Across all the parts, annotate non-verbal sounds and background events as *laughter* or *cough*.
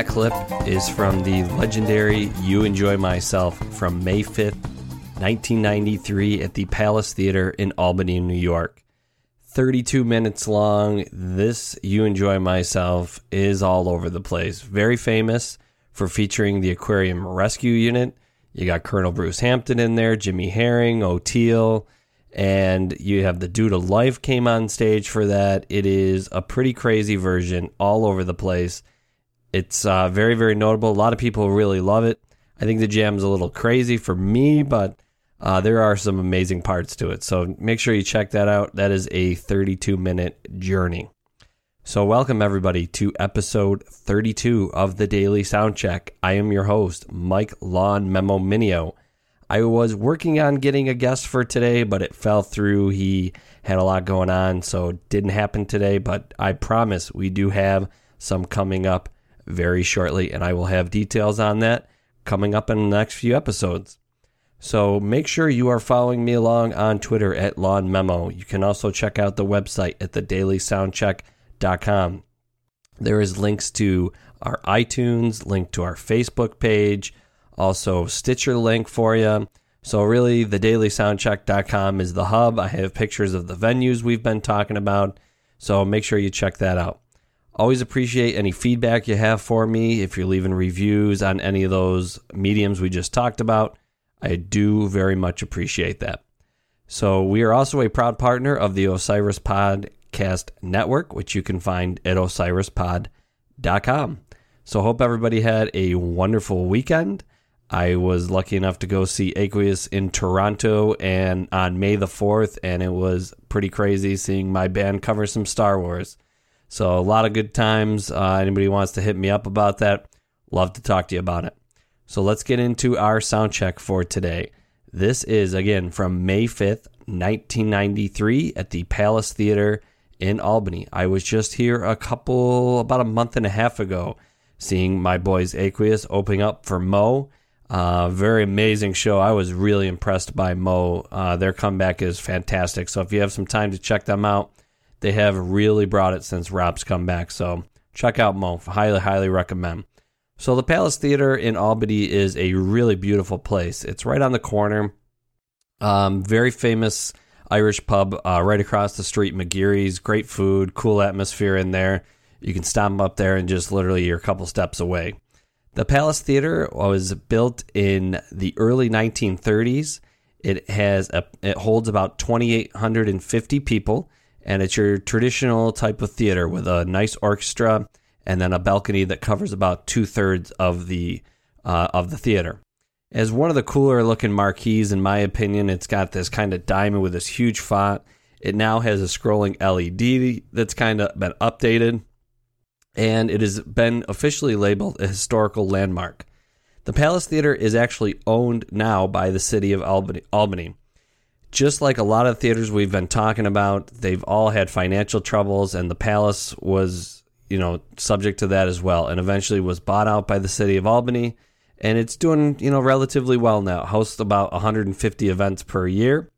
That clip is from the legendary You Enjoy Myself from May 5th, 1993, at the Palace Theater in Albany, New York. 32 minutes long. This You Enjoy Myself is all over the place. Very famous for featuring the Aquarium Rescue Unit. You got Colonel Bruce Hampton in there, Jimmy Herring, Oteil, and you have the Dude of Life came on stage for that. It is a pretty crazy version all over the place. It's uh, very, very notable. A lot of people really love it. I think the jam's a little crazy for me, but uh, there are some amazing parts to it. So make sure you check that out. That is a 32 minute journey. So, welcome everybody to episode 32 of the Daily Soundcheck. I am your host, Mike Lawn Memo Minio. I was working on getting a guest for today, but it fell through. He had a lot going on, so it didn't happen today. But I promise we do have some coming up very shortly, and I will have details on that coming up in the next few episodes. So make sure you are following me along on Twitter at Lawn Memo. You can also check out the website at thedailysoundcheck.com. There is links to our iTunes, link to our Facebook page, also Stitcher link for you. So really, thedailysoundcheck.com is the hub. I have pictures of the venues we've been talking about. So make sure you check that out. Always appreciate any feedback you have for me. If you're leaving reviews on any of those mediums we just talked about, I do very much appreciate that. So, we are also a proud partner of the Osiris Podcast Network, which you can find at osirispod.com. So, hope everybody had a wonderful weekend. I was lucky enough to go see Aqueous in Toronto and on May the 4th, and it was pretty crazy seeing my band cover some Star Wars. So, a lot of good times. Uh, anybody wants to hit me up about that, love to talk to you about it. So, let's get into our sound check for today. This is again from May 5th, 1993, at the Palace Theater in Albany. I was just here a couple, about a month and a half ago, seeing my boys Aqueous opening up for Mo uh, very amazing show. I was really impressed by Mo. Uh, their comeback is fantastic. So if you have some time to check them out, they have really brought it since Rob's come back. So check out Mo. Highly, highly recommend. So the Palace Theater in Albany is a really beautiful place. It's right on the corner. Um, very famous Irish pub uh, right across the street, McGeary's. Great food, cool atmosphere in there. You can stop up there and just literally you're a couple steps away. The Palace Theater was built in the early 1930s. It has a, it holds about 2,850 people, and it's your traditional type of theater with a nice orchestra and then a balcony that covers about two thirds of the uh, of the theater. As one of the cooler looking marquees, in my opinion, it's got this kind of diamond with this huge font. It now has a scrolling LED that's kind of been updated and it has been officially labeled a historical landmark. The Palace Theater is actually owned now by the city of Albany. Albany. Just like a lot of theaters we've been talking about, they've all had financial troubles, and the Palace was, you know, subject to that as well, and eventually was bought out by the city of Albany, and it's doing, you know, relatively well now. Hosts about 150 events per year.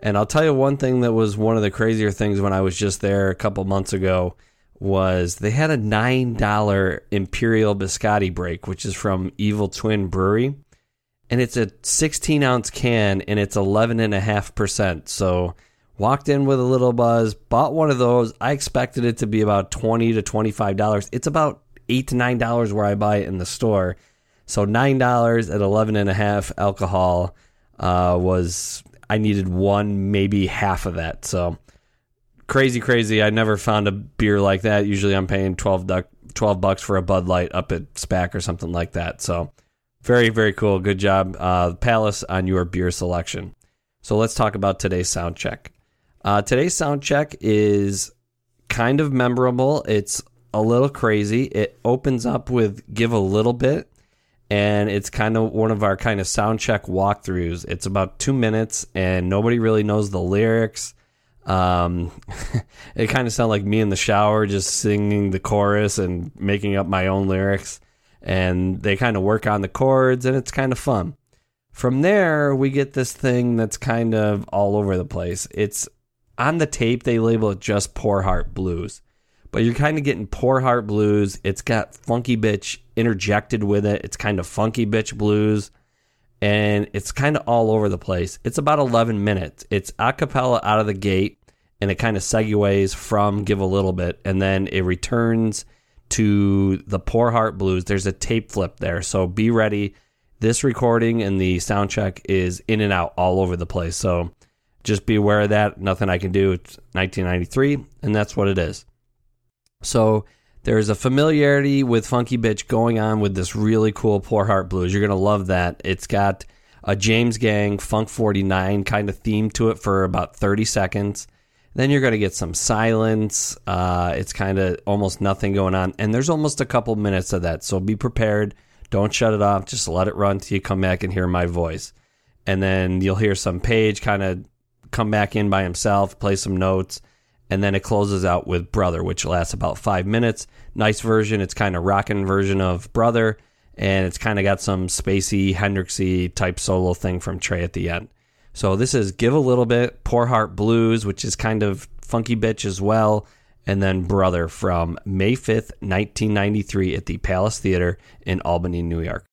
And I'll tell you one thing that was one of the crazier things when I was just there a couple months ago was they had a $9 Imperial Biscotti break, which is from Evil Twin Brewery. And it's a 16 ounce can and it's 11.5%. So walked in with a little buzz, bought one of those. I expected it to be about 20 to $25. It's about 8 to $9 where I buy it in the store. So $9 at 11.5 alcohol uh, was, I needed one, maybe half of that. So crazy, crazy. I never found a beer like that. Usually I'm paying 12, duck, 12 bucks for a Bud Light up at SPAC or something like that. So very, very cool. Good job, uh, Palace, on your beer selection. So let's talk about today's sound check. Uh, today's sound check is kind of memorable. It's a little crazy. It opens up with Give a Little Bit, and it's kind of one of our kind of sound check walkthroughs. It's about two minutes, and nobody really knows the lyrics. Um, *laughs* it kind of sounded like me in the shower, just singing the chorus and making up my own lyrics. And they kind of work on the chords, and it's kind of fun. From there, we get this thing that's kind of all over the place. It's on the tape, they label it just Poor Heart Blues. but you're kind of getting poor heart blues. It's got funky bitch interjected with it. It's kind of funky bitch blues and it's kind of all over the place. It's about 11 minutes. It's a cappella out of the gate and it kind of segues from Give a Little Bit and then it returns to the Poor Heart Blues. There's a tape flip there. So be ready. This recording and the sound check is in and out all over the place. So just be aware of that. Nothing I can do. It's 1993 and that's what it is. So there's a familiarity with Funky Bitch going on with this really cool Poor Heart Blues. You're going to love that. It's got a James Gang Funk 49 kind of theme to it for about 30 seconds. Then you're going to get some silence. Uh, it's kind of almost nothing going on. And there's almost a couple minutes of that. So be prepared. Don't shut it off. Just let it run till you come back and hear my voice. And then you'll hear some page kind of come back in by himself, play some notes and then it closes out with Brother, which lasts about five minutes. Nice version. It's kind of rocking version of Brother, and it's kind of got some spacey Hendrixy type solo thing from Trey at the end. So this is Give a Little Bit, Poor Heart Blues, which is kind of funky bitch as well, and then Brother from May 5th, 1993 at the Palace Theater in Albany, New York.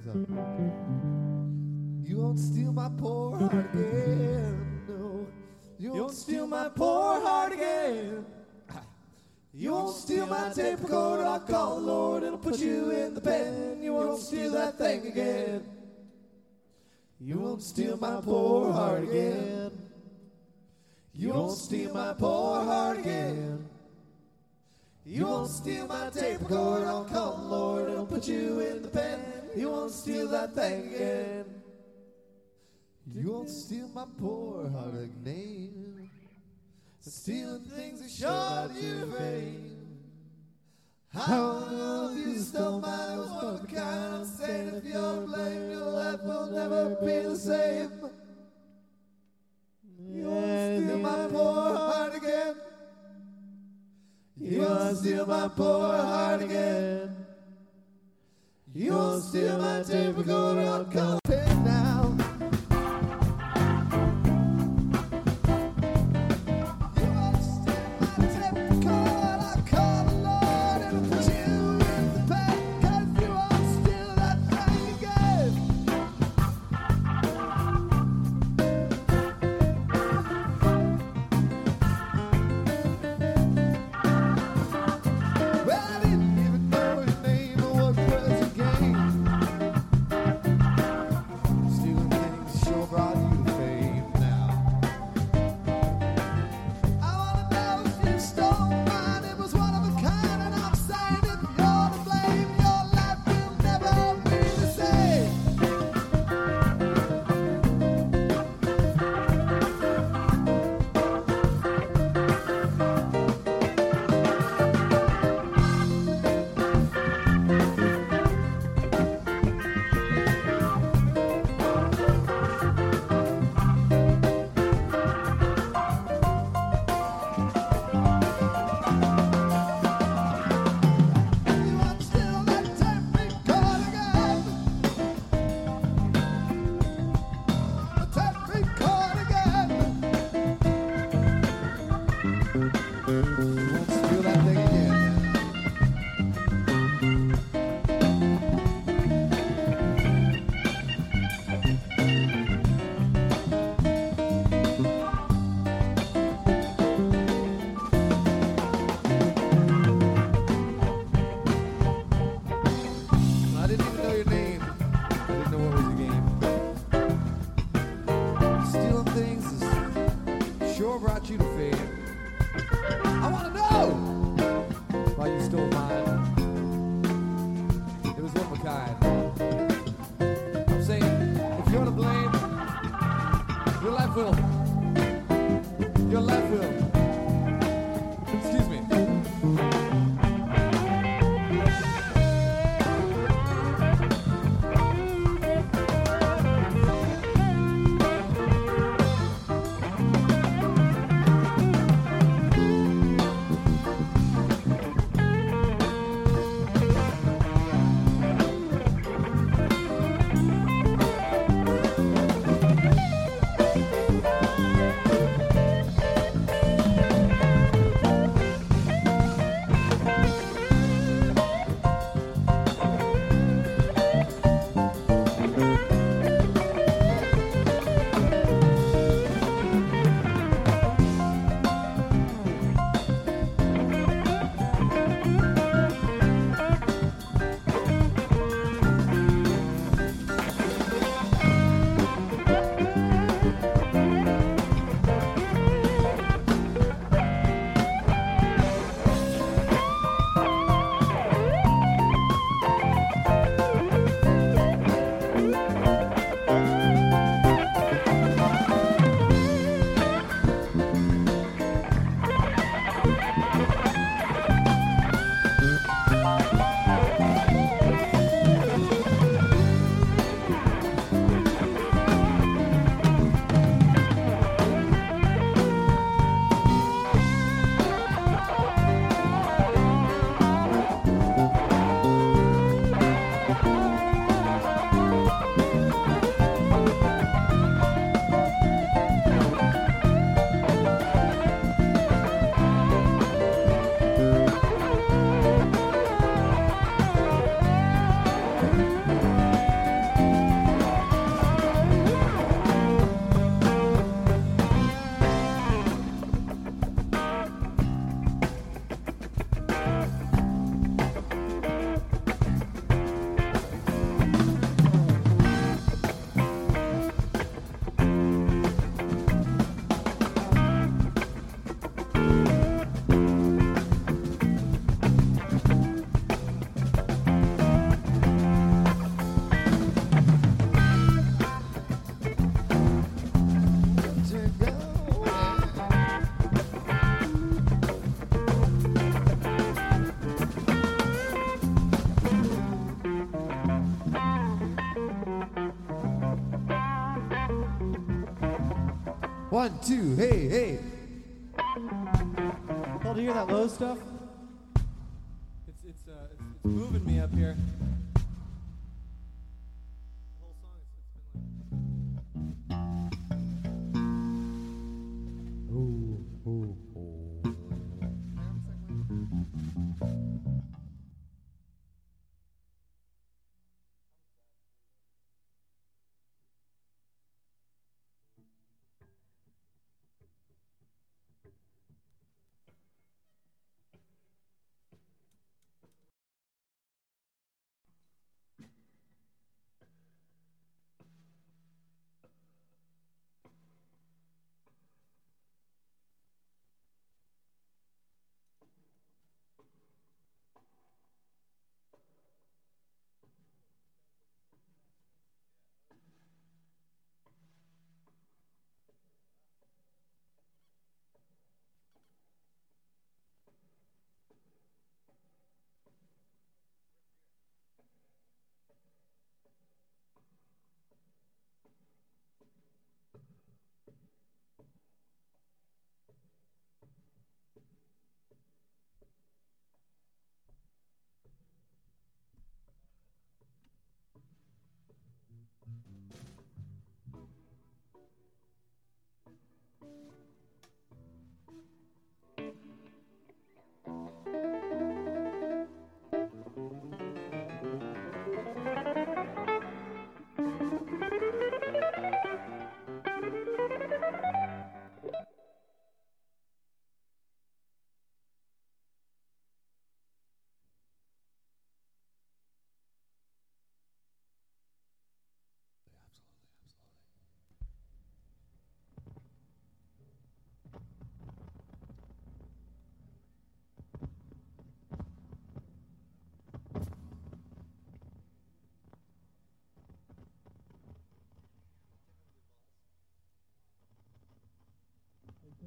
Him some. You won't steal my poor heart again. No, you won't steal my poor heart again. You won't steal my tape recorder. I'll call the Lord. It'll put you in the pen. You won't steal that thing again. You won't steal my poor heart again. You won't steal my poor heart again. You won't steal my tape recorder. I'll call the Lord. It'll put you in the pen. You won't steal that thing again. You won't steal my poor heart again. Stealing things that showed you vain. How know if you stole mine was one kind. I'm if you're blame, your life will never be the same. You won't steal my poor heart again. You won't steal my poor heart again. You won't steal my tape recorder, One, two, hey, hey. Y'all do you hear that low stuff? It's, it's, uh, it's, it's moving me up here.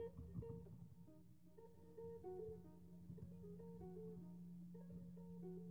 Thank you.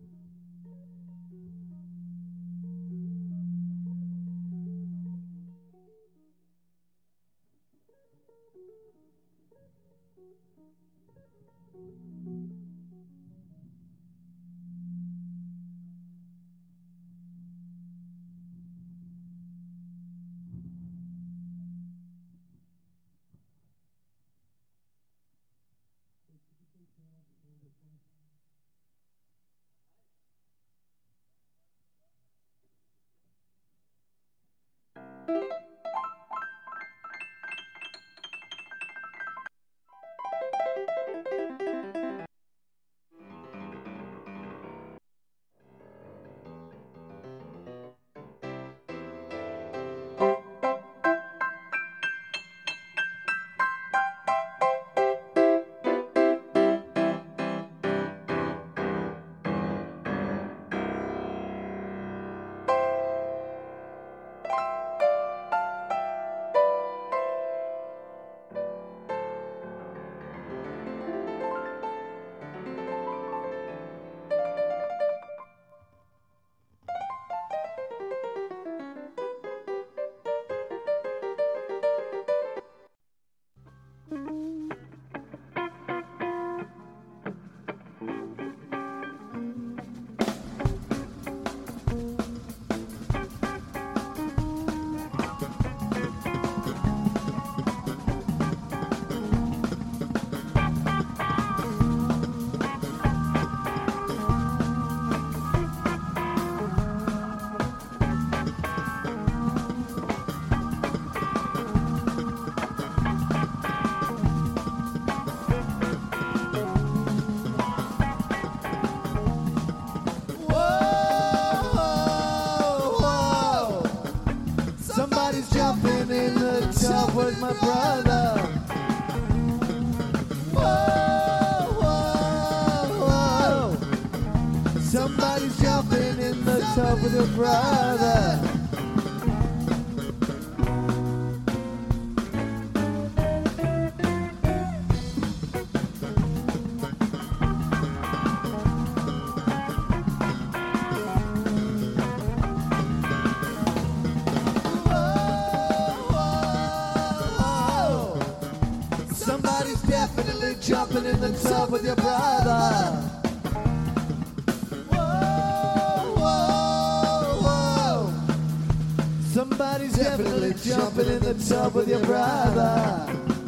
my. Somebody's definitely jumping in the tub with your brother.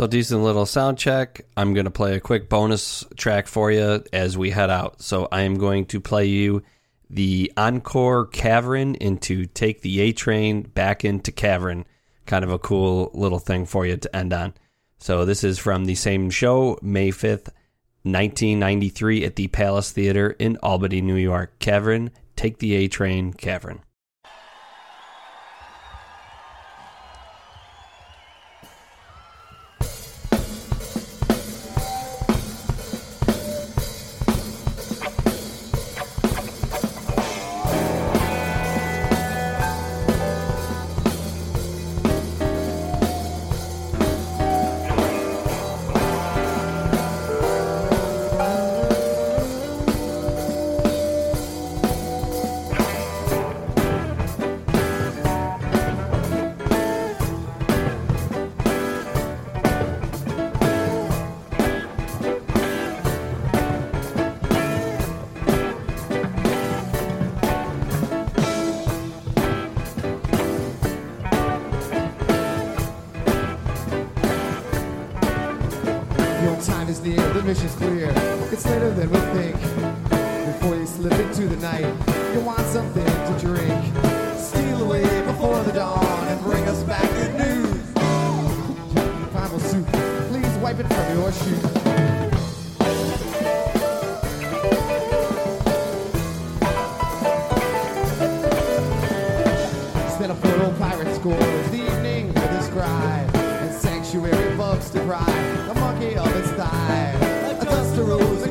So decent little sound check. I'm going to play a quick bonus track for you as we head out. So I am going to play you the Encore Cavern into Take the A Train back into Cavern. Kind of a cool little thing for you to end on. So this is from the same show, May 5th, 1993 at the Palace Theater in Albany, New York. Cavern, Take the A Train, Cavern.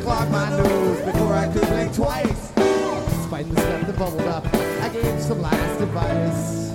Clogged my nose before I could blink twice. Despite the stuff that bubbled up, I gave some last advice.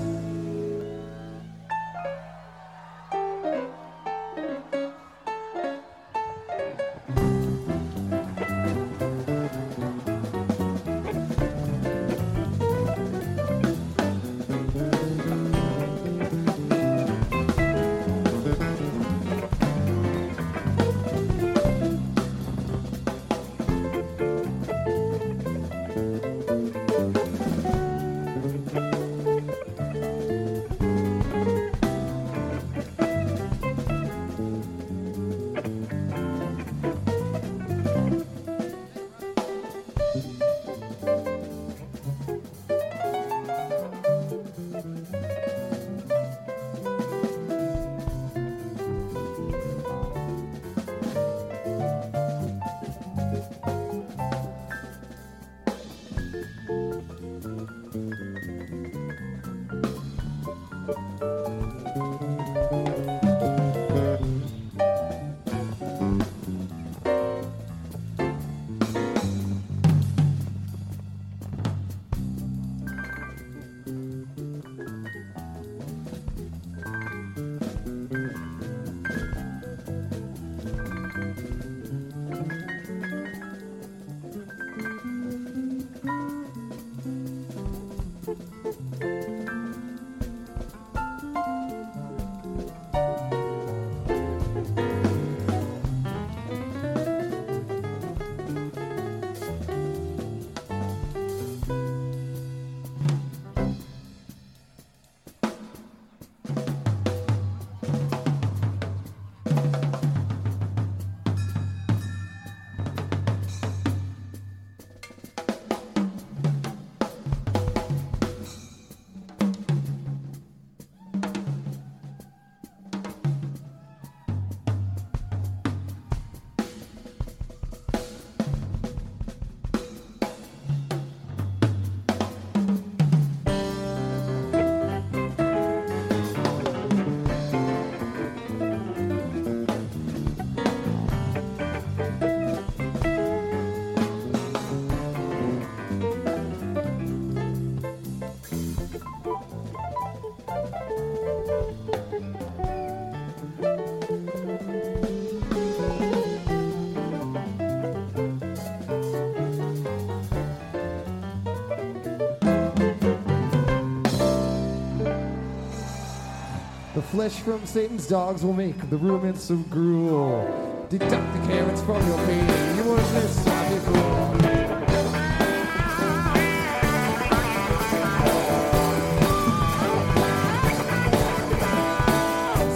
Flesh from Satan's dogs will make the ruminants so gruel. Deduct the carrots from your pay. You worthless sloppy fool.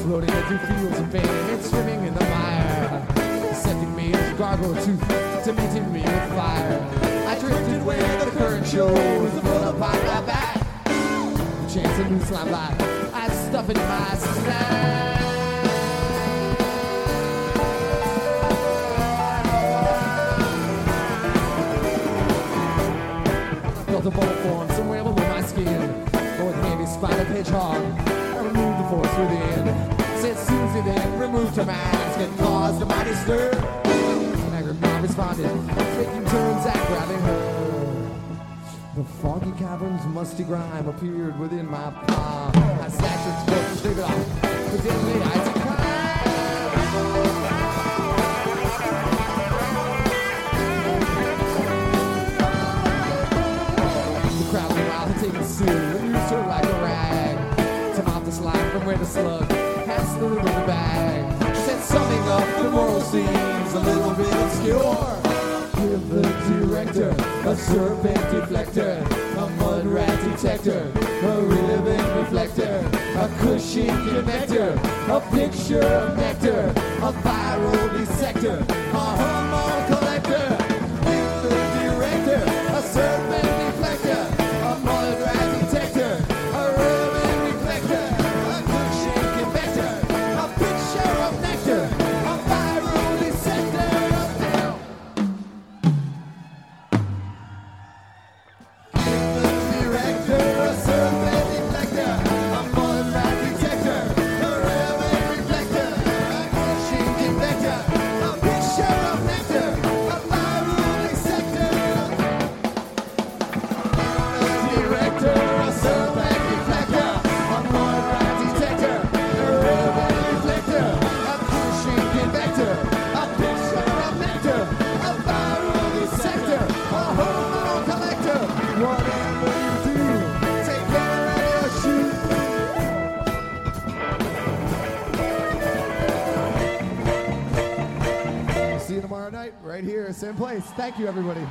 Floating into fields of pain, it's swimming in the mire. Setting me a gargoyle tooth to meeting me with fire. I drifted where the current shows the full upon my back. The chance of new slime life, stuff in my. Built a bolt form somewhere below my skin. Or the candy spider hedgehog. I removed the force within. Said Susie then removed her mask and caused a mighty stir. And mom responded, taking turns at grabbing her. The foggy cavern's musty grime appeared within my palm. I snatched its foot it off. But the slime from where the slug in the bag. Said something of the moral seems a little bit obscure. The director a serpent deflector, a mud rat detector, a ribbon reflector, a cushion connector, a picture of nectar, right here, same place. Thank you, everybody.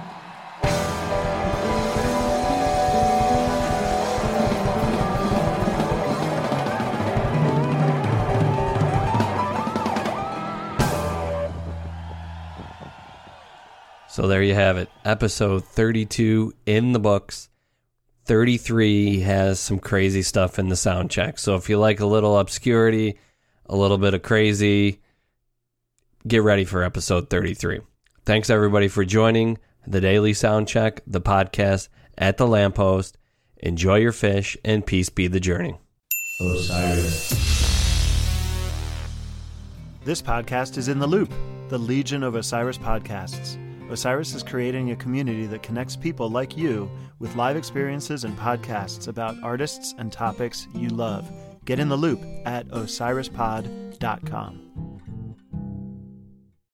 So there you have it. Episode 32 in the books. 33 has some crazy stuff in the sound check. So if you like a little obscurity, a little bit of crazy, get ready for episode 33. Thanks everybody for joining the Daily Sound Check, the podcast at the lamppost. Enjoy your Phish and peace be the journey. Osiris. This podcast is in the loop, the Legion of Osiris podcasts. Osiris is creating a community that connects people like you with live experiences and podcasts about artists and topics you love. Get in the loop at osirispod.com.